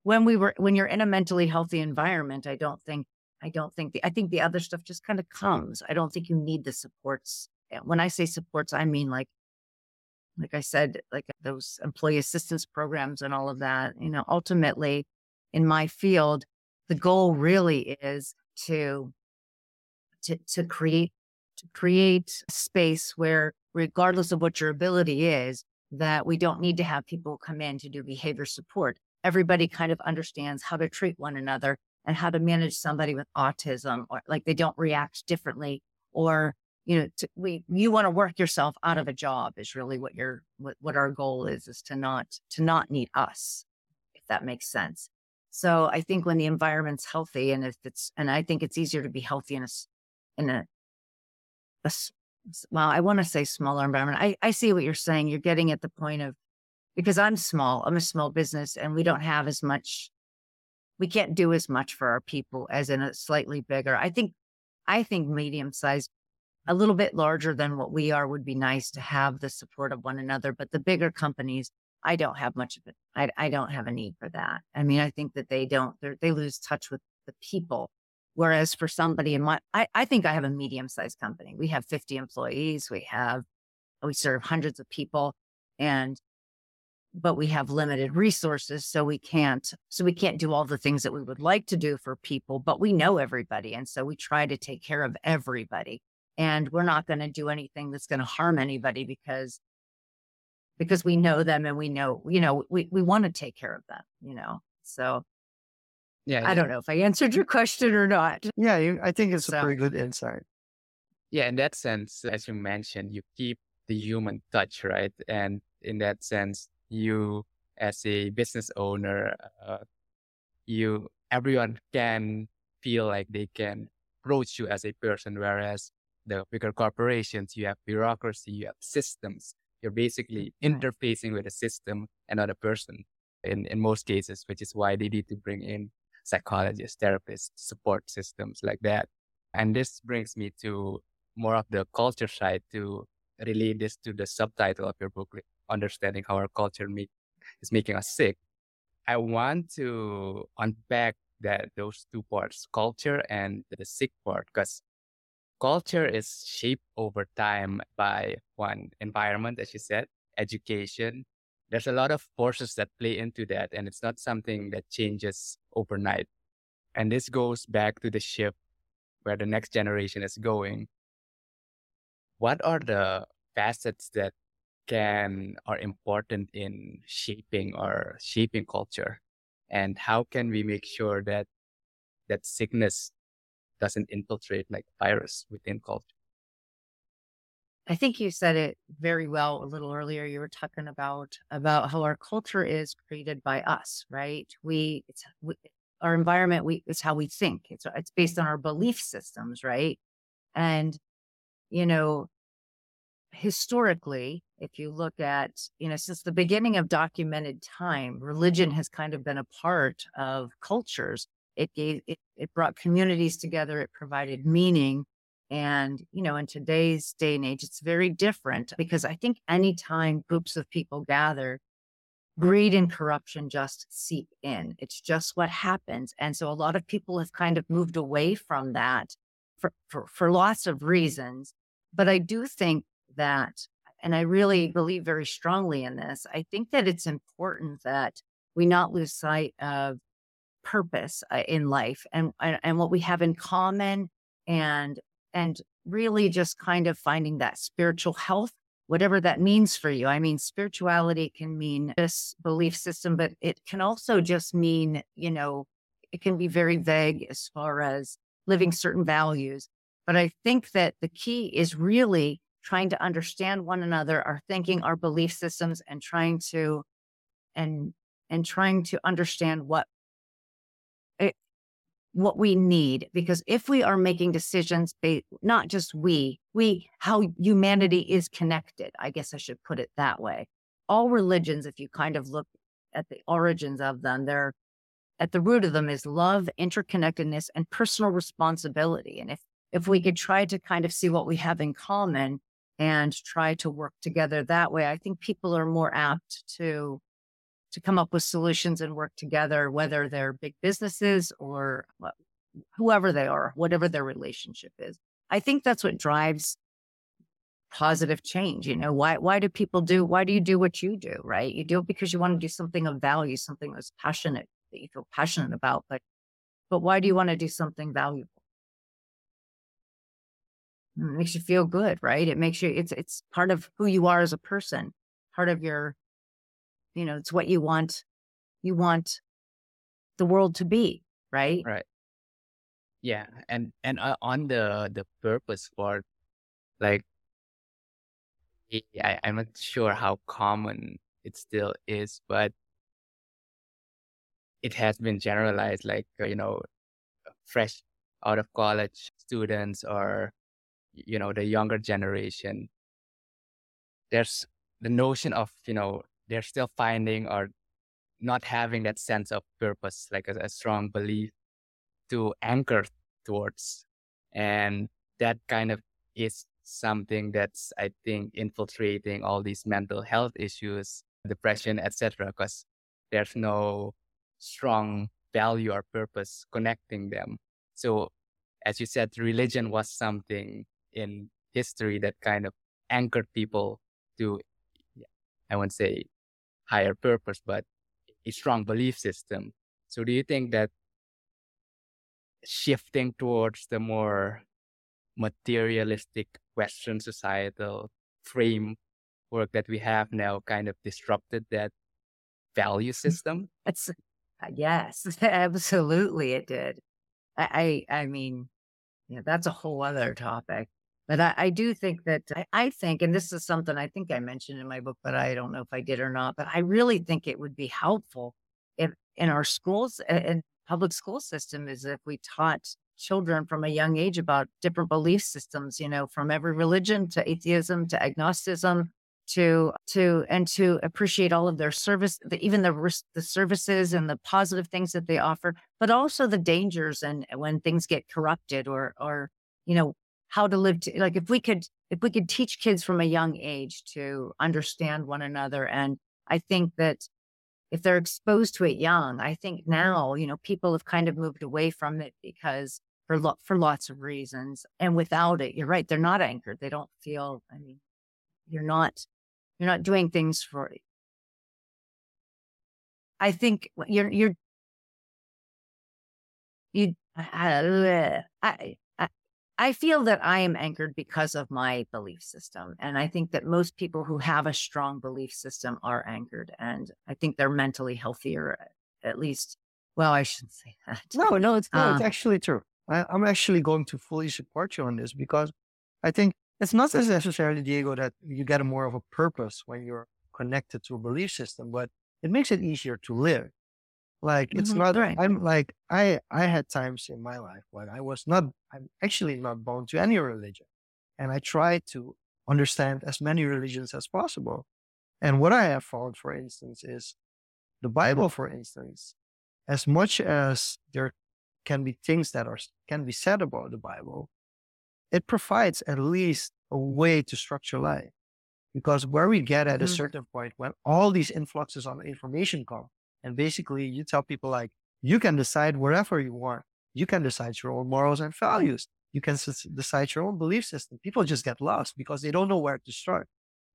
when we were when you're in a mentally healthy environment, I don't think I don't think the I think the other stuff just kind of comes. I don't think you need the supports. When I say supports, I mean like like I said, like uh, those employee assistance programs and all of that. You know, ultimately in my field, the goal really is to to to create to create space where regardless of what your ability is, that we don't need to have people come in to do behavior support everybody kind of understands how to treat one another and how to manage somebody with autism or like they don't react differently or you know to, we you want to work yourself out of a job is really what your what, what our goal is is to not to not need us if that makes sense so i think when the environment's healthy and if it's and i think it's easier to be healthy in a in a, a well i want to say smaller environment I, I see what you're saying you're getting at the point of because I'm small, I'm a small business and we don't have as much, we can't do as much for our people as in a slightly bigger. I think, I think medium sized, a little bit larger than what we are would be nice to have the support of one another. But the bigger companies, I don't have much of it. I, I don't have a need for that. I mean, I think that they don't, they lose touch with the people. Whereas for somebody in my, I, I think I have a medium sized company. We have 50 employees. We have, we serve hundreds of people and but we have limited resources so we can't so we can't do all the things that we would like to do for people but we know everybody and so we try to take care of everybody and we're not going to do anything that's going to harm anybody because because we know them and we know you know we we want to take care of them you know? So yeah i don't know if i answered your question or not. Yeah you, i think it's so, a pretty good insight. Yeah in that sense as you mentioned you keep the human touch right? And in that sense you as a business owner, uh, you everyone can feel like they can approach you as a person, whereas the bigger corporations, you have bureaucracy, you have systems. You're basically mm-hmm. interfacing with a system and not a person in, in most cases, which is why they need to bring in psychologists, therapists, support systems like that. And this brings me to more of the culture side to relate this to the subtitle of your book, understanding how our culture make, is making us sick. I want to unpack that those two parts, culture and the sick part, because culture is shaped over time by one environment, as you said, education. There's a lot of forces that play into that, and it's not something that changes overnight. And this goes back to the shift where the next generation is going. What are the facets that can are important in shaping or shaping culture and how can we make sure that that sickness doesn't infiltrate like virus within culture. I think you said it very well a little earlier. You were talking about about how our culture is created by us right? We it's we, our environment we it's how we think. It's it's based on our belief systems right? And you know historically, if you look at, you know, since the beginning of documented time, religion has kind of been a part of cultures. It gave, it, it brought communities together. It provided meaning. And, you know, in today's day and age, it's very different because I think anytime groups of people gather, greed and corruption just seep in. It's just what happens. And so a lot of people have kind of moved away from that for, for, for lots of reasons. But I do think that, and I really believe very strongly in this, I think that it's important that we not lose sight of purpose uh, in life and, and, and what we have in common and and really just kind of finding that spiritual health whatever that means for you. I mean spirituality can mean this belief system but it can also just mean you know it can be very vague as far as living certain values but i think that the key is really trying to understand one another, our thinking, our belief systems, and trying to and and trying to understand what what we need because if we are making decisions based not just we we how humanity is connected i guess i should put it that way. All religions if you kind of look at the origins of them they're at the root of them is love interconnectedness and personal responsibility. And if if we could try to kind of see what we have in common and try to work together that way i think people are more apt to to come up with solutions and work together, whether they're big businesses or whoever they are, whatever their relationship is. I think that's what drives positive change. You know, why why do people do why do you do what you do, right? You do it because you want to do something of value, something that's passionate, that you feel passionate about, but but why do you want to do something valuable? It makes you feel good, right? It makes you it's it's part of who you are as a person, part of your you know, it's what you want. You want the world to be, right? Right. Yeah, and and uh, on the the purpose part, like I, I'm not sure how common it still is, but it has been generalized. Like uh, you know, fresh out of college students or you know the younger generation. There's the notion of you know they're still finding or not having that sense of purpose, like a, a strong belief to anchor towards. And that kind of is something that's, I think, infiltrating all these mental health issues, depression, etc. Because there's no strong value or purpose connecting them. So, as you said, religion was something in history that kind of anchored people to, I won't say higher purpose, but a strong belief system. So do you think that shifting towards the more materialistic Western societal framework that we have now kind of disrupted that value mm-hmm. system? It's uh, yes, absolutely it did. I I, I mean, yeah, that's a whole other topic. But I, I do think that I, I think, and this is something I think I mentioned in my book, but I don't know if I did or not, but I really think it would be helpful if in our schools and public school system is if we taught children from a young age about different belief systems, you know, from every religion to atheism to agnosticism to to and to appreciate all of their service even the the services and the positive things that they offer but also the dangers and when things get corrupted or or you know how to live to, like if we could if we could teach kids from a young age to understand one another and i think that if they're exposed to it young i think now you know people have kind of moved away from it because for lo- for lots of reasons and without it you're right they're not anchored they don't feel i mean you're not you're not doing things for i think you're you're you I, I feel that I am anchored because of my belief system. And I think that most people who have a strong belief system are anchored. And I think they're mentally healthier, at least. Well, I shouldn't say that. No, no, it's, no, it's uh actually true. I, I'm actually going to fully support you on this because I think it's not necessarily, Diego, that you get a more of a purpose when you're connected to a belief system, but it makes it easier to live. Like it's Mhm. not Right. I'm like I I had times in my life when I was not I'm actually not bound to any religion. And I tried to understand as many religions as possible. And what I have found, for instance, is the Bible, for instance, as much as there can be things that are can be said about the Bible, it provides at least a way to structure life. Because where we get at a Mhm. certain point when all these influxes on information come, and basically, you tell people like, you can decide wherever you want. You can decide your own morals and values. You can s- decide your own belief system. People just get lost because they don't know where to start.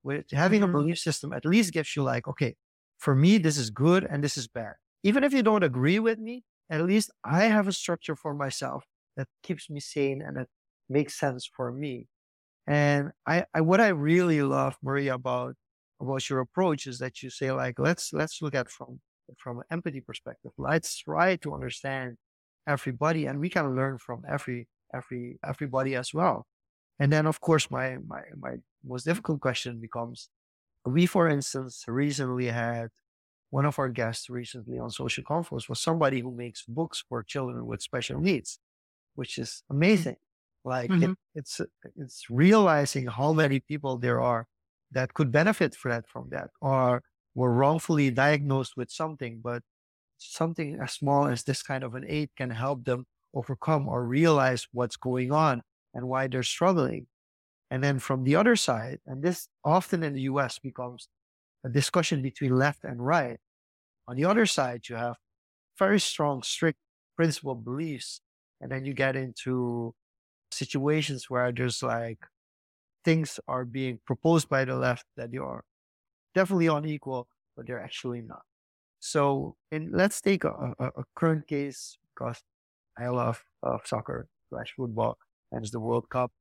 With having a Mhm. belief system, at least gives you like, okay, for me, this is good and this is bad. Even if you don't agree with me, at least I have a structure for myself that keeps me sane and that makes sense for me. And I, I what I really love, Maria, about about your approach is that you say like, let's let's look at from from an empathy perspective. Let's try to understand everybody and we can learn from every every everybody as well. And then of course my my my most difficult question becomes we for instance recently had one of our guests recently on Social Confoes was somebody who makes books for children with special needs, which is amazing. Like mm-hmm. it, it's it's realizing how many people there are that could benefit from that, from that, or were wrongfully diagnosed with something, but something as small as this kind of an aid can help them overcome or realize what's going on and why they're struggling. And then from the other side, and this often in the US becomes a discussion between left and right. On the other side, you have very strong, strict principle beliefs. And then you get into situations where there's like things are being proposed by the left that they are definitely unequal, but they're actually not. So, and let's take a, a, a current case because I love uh, soccer slash football and the World Cup.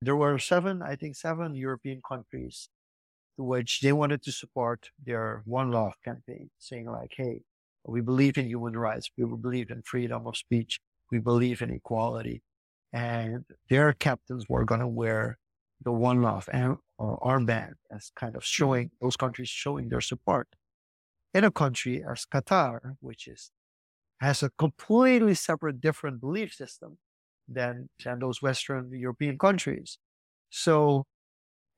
There were seven, I think, seven European countries to which they wanted to support their One Love campaign, saying like, "Hey, we believe in human rights, we believe in freedom of speech, we believe in equality," and their captains were going to wear the One Love and, uh, armband as kind of showing those countries showing their support in a country as Qatar, which is has a completely separate, different belief system than than those Western European countries. So,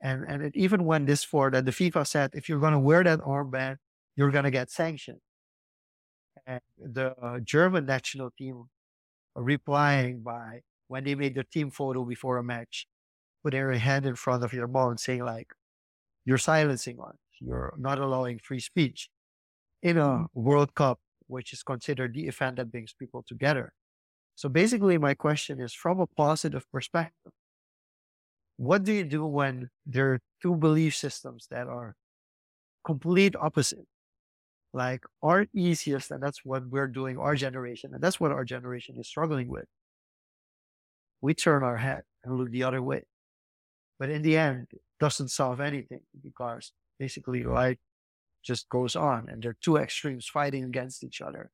and and it even went this far that the FIFA said if you're going to wear that armband, you're going to get sanctioned. And the German national team replying by when they made their team photo before a match, putting their hand in front of your mouth and saying like, "You're silencing us. You're not allowing free speech." in a mm-hmm. World Cup, which is considered the event that brings people together. So basically, my question is from a positive perspective, what do you do when there are two belief systems that are complete opposite? Like our easiest, and that's what we're doing, our generation, and that's what our generation is struggling with. We turn our head and look the other way. But in the end, it doesn't solve anything because basically, like just goes on and there are two extremes fighting against each other.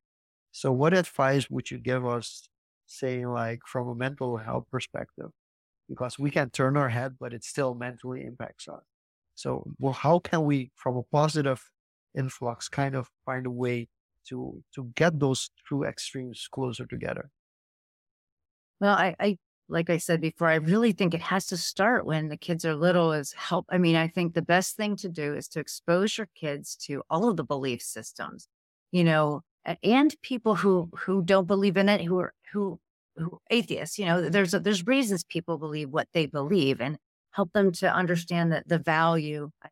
So what advice would you give us saying like from a mental health perspective? Because we can turn our head, but it still mentally impacts us. So well, how can we from a positive influx kind of find a way to to get those two extremes closer together? Well, I, I like I said before, I really think it has to start when the kids are little is help. I mean, I think the best thing to do is to expose your kids to all of the belief systems, you know, and people who, who don't believe in it, who are, who, who atheists, you know, there's, a, there's reasons people believe what they believe and help them to understand that the value uh,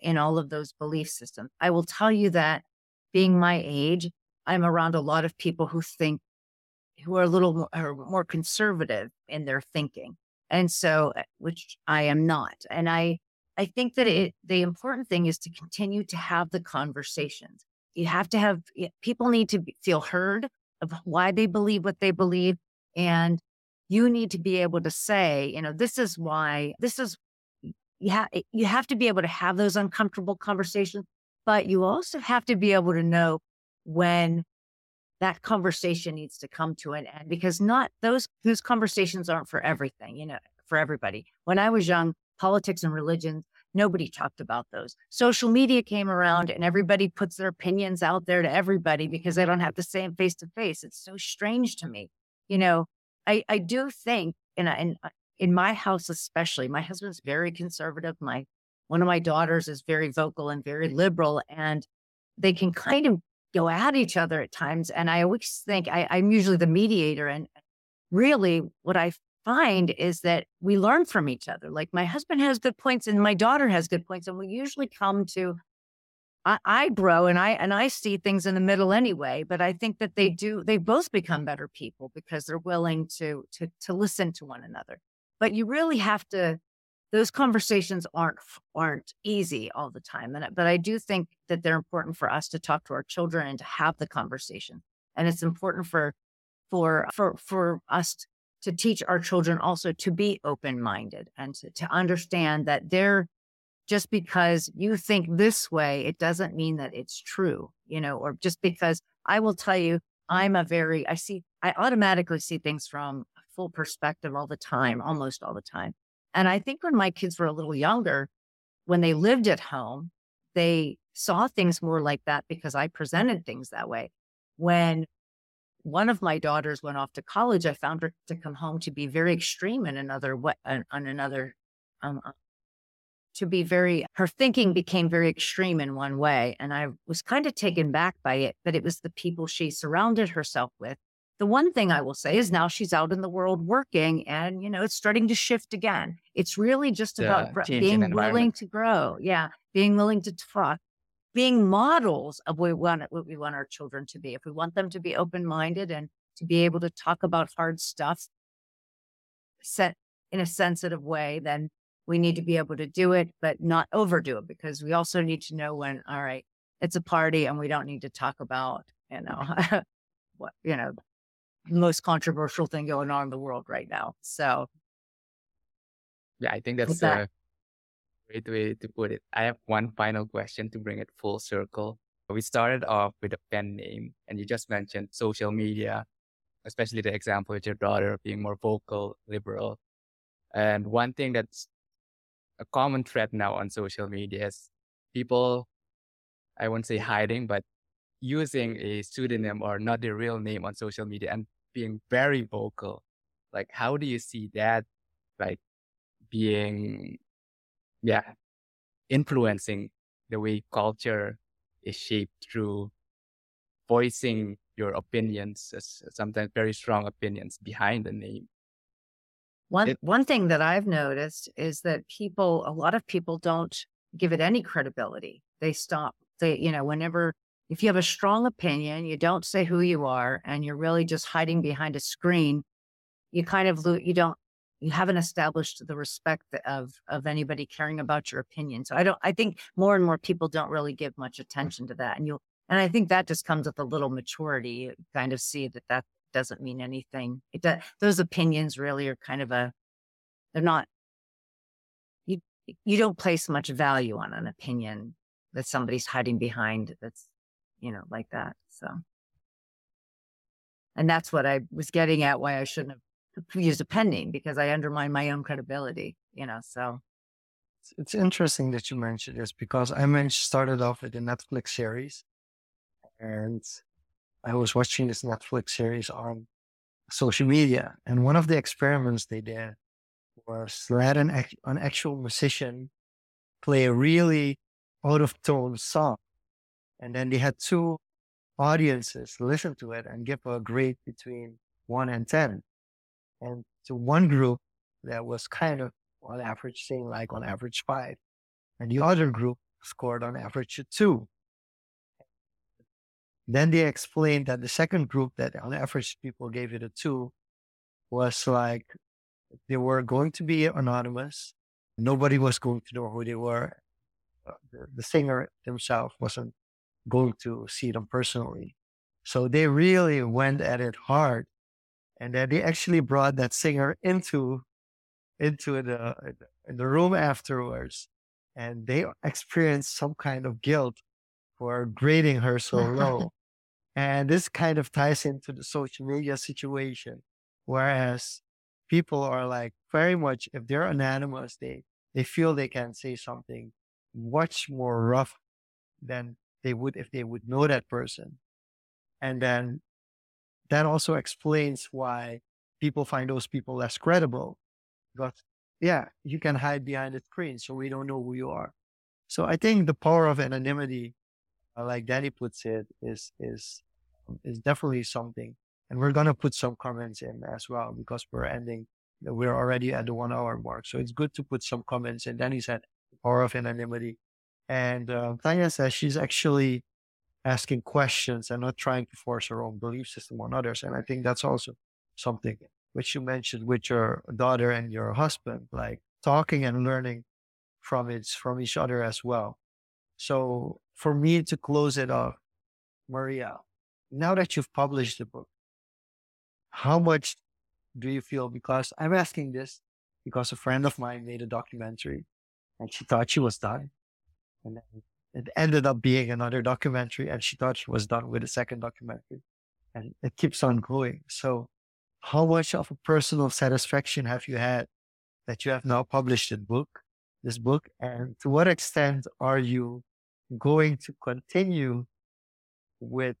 in all of those belief systems. I will tell you that being my age, I'm around a lot of people who think who are a little more, are more conservative in their thinking. And so, uh, which I am not. And I, I think that it, the important thing is to continue to have the conversations. You have to have, people need to feel heard of why they believe what they believe. And you need to be able to say, you know, this is why, this is, you, ha- you have to be able to have those uncomfortable conversations, but you also have to be able to know when that conversation needs to come to an end because not those those conversations aren't for everything, you know, for everybody. When I was young, politics and religion, nobody talked about those. Social media came around and everybody puts their opinions out there to everybody because they don't have say them face to face. It's so strange to me. You know, I, I do think in, in, in my house, especially, my husband's very conservative. My, one of my daughters is very vocal and very liberal and they can kind of go at each other at times. And I always think I, I'm usually the mediator. And really, what I find is that we learn from each other. Like my husband has good points and my daughter has good points. And we usually come to, I, I grow and I, and I see things in the middle anyway, but I think that they mm. do, they both become better people because they're willing to, to, to listen to one another. But you really have to those conversations aren't aren't easy all the time and but i do think that they're important for us to talk to our children and to have the conversation and it's important for for for for us to teach our children also to be open minded and to, to understand that they're just because you think this way it doesn't mean that it's true you know or just because i will tell you i'm a very i see i automatically see things from a full perspective all the time almost all the time and I think when my kids were a little younger, when they lived at home, they saw things more like that because I presented things that way. When one of my daughters went off to college, I found her to come home to be very extreme in another way, on, another, um, uh, to be very, her thinking became very extreme in one way. And I was kind of taken back by it, but it was the people she surrounded herself with. The one thing I will say is now she's out in the world working and, you know, it's starting to shift again. It's really just about being willing to grow. Yeah. Being willing to talk, being models of what we want what we want our children to be. If we want them to be open minded and to be able to talk about hard stuff set in a sensitive way, then we need to be able to do it, but not overdo it because we also need to know when, all right, it's a party and we don't need to talk about, you know, what, you know, most controversial thing going on in the world right now. So yeah, I think that's that, great way to put it. I have one final question to bring it full circle. We started off with a pen name, and you just mentioned social media, especially the example with your daughter being more vocal, liberal. And one thing that's a common thread now on social media is people, I won't say hiding, but using a pseudonym or not the real name on social media and being very vocal. Like, how do you see that, like, being yeah, influencing the way culture is shaped through voicing your opinions, sometimes very strong opinions behind the name. One it, one thing that I've noticed is that people, a lot of people don't give it any credibility. They stop. They, you know, whenever if you have a strong opinion, you don't say who you are, and you're really just hiding behind a screen. You kind of lose, you don't you haven't established the respect of of anybody caring about your opinion. So I don't. I think more and more people don't really give much attention to that, and you and I think that just comes with a little maturity. You kind of see that that doesn't mean anything. It does, those opinions really are kind of a they're not. You you don't place much value on an opinion that somebody's hiding behind. That's you know like that. So. And that's what I was getting at. Why I shouldn't have use a pen name because I undermine my own credibility, you know, so. It's interesting that you mentioned this because I mentioned, started off with a Netflix series and I was watching this Netflix series on social media. And one of the experiments they did was let an, an actual musician play a really out of tone song. And then they had two audiences listen to it and give a grade between one and 10. And to one group that was kind of on average saying like on average five. And the other group scored on average two. Then they explained that the second group that on average people gave it a two was like they were going to be anonymous. Nobody was going to know who they were. Uh, the, the singer himself wasn't going to see them personally. So they really went at it hard and then they actually brought that singer into into the uh, in the room afterwards and they experienced some kind of guilt for grading her so low and this kind of ties into the social media situation whereas people are like very much if they're anonymous they they feel they can say something much more rough than they would if they would know that person and then that also explains why people find those people less credible. But yeah, you can hide behind the screen, so we don't know who you are. So I think the power of anonymity, uh, like Danny puts it, is is is definitely something. And we're gonna put some comments in as well because we're ending. We're already at the one hour mark, so it's good to put some comments. And Danny said power of anonymity, and uh, Tanya says she's actually asking questions and not trying to force her own belief system on others. And I think that's also something which you mentioned with your daughter and your husband, like talking and learning from it from each other as well. So for me to close it off, Maria, now that you've published the book, how much do you feel? Because I'm asking this because a friend of mine made a documentary and she thought she was done. And then it ended up being another documentary and she thought she was done with the second documentary and it keeps on going so how much of a personal satisfaction have you had that you have now published a book this book and to what extent are you going to continue with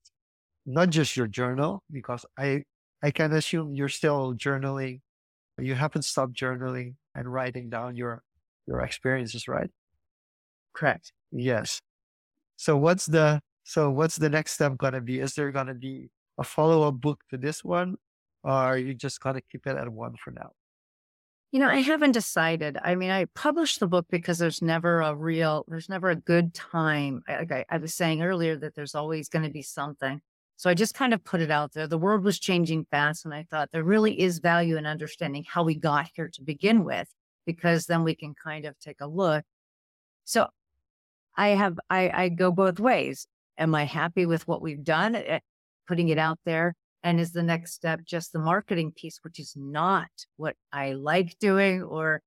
not just your journal, because I, I can assume you're still journaling. You haven't stopped journaling and writing down your, your experiences, right? Correct. Yes. So what's the, so what's the next step going to be? Is there going to be a follow up book to this one? Or are you just going to keep it at one for now? You know, I haven't decided. I mean, I published the book because there's never a real, there's never a good time. Like I, I was saying earlier, that there's always going to be something. So I just kind of put it out there. The world was changing fast. And I thought there really is value in understanding how we got here to begin with, because then we can kind of take a look. So I have, I, I go both ways. Am I happy with what we've done, eh, putting it out there? And is the next step just the marketing piece, which is not what I like doing or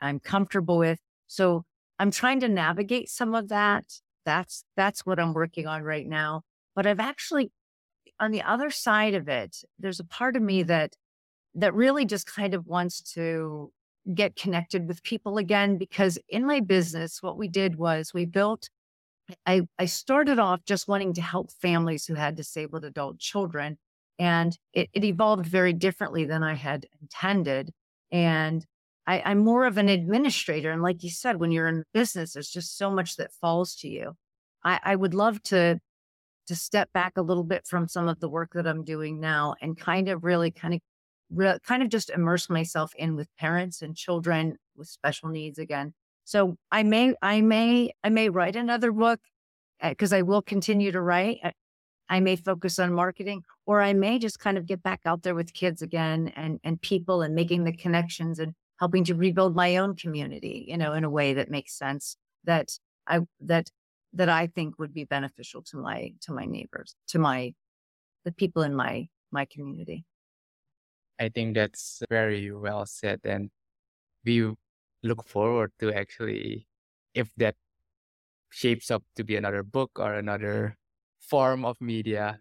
I'm comfortable with. So I'm trying to navigate some of that. That's, that's what I'm working on right now. But I've actually, on the other side of it, there's a part of me that, that really just kind of wants to get connected with people again, because in my business, what we did was we built I, I started off just wanting to help families who had disabled adult children. And it, it evolved very differently than I had intended. And I, I'm more of an administrator. And like you said, when you're in business, there's just so much that falls to you. I, I would love to to step back a little bit from some of the work that I'm doing now and kind of really kind of re- kind of just immerse myself in with parents and children with special needs again. So I may I may I may write another book because uh, I will continue to write. I may focus on marketing, or I may just kind of get back out there with kids again and, and people and making the connections and helping to rebuild my own community, you know, in a way that makes sense that I, that, that I think would be beneficial to my, to my neighbors, to my, the people in my, my community. I think that's very well said. And we look forward to actually, if that shapes up to be another book or another form of media,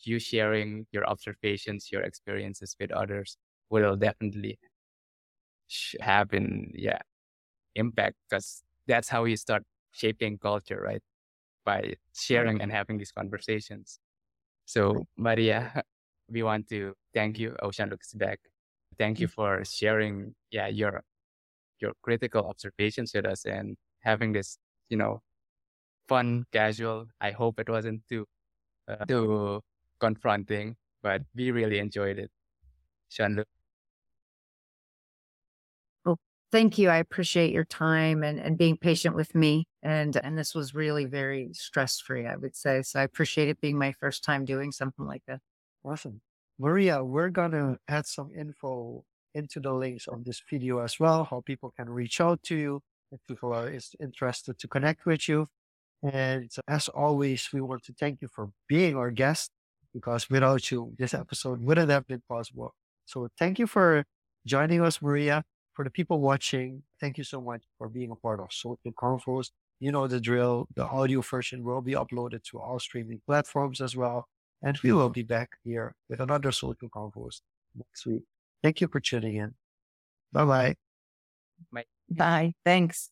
you sharing your observations, your experiences with others will definitely have an yeah impact because that's how you start shaping culture, right? By sharing and having these conversations. So Maria, we want to thank you. Ocean looks back. Thank you mm. for sharing yeah your your critical observations with us and having this you know fun, casual. I hope it wasn't too uh, too confronting, but we really enjoyed it. Shanlu. Well, thank you. I appreciate your time and, and being patient with me. And and this was really very stress free, I would say. So I appreciate it being my first time doing something like this. Awesome. Maria, we're gonna add some info into the links of this video as well, how people can reach out to you if people are interested to connect with you. And as always, we want to thank you for being our guest because without you, this episode wouldn't have been possible. So thank you for joining us, Maria. For the people watching, thank you so much for being a part of Social Confoes. You know the drill. The audio version will be uploaded to all streaming platforms as well. And we will be back here with another Social Confoes next week. Thank you for tuning in. Bye-bye. Bye. Bye. Thanks.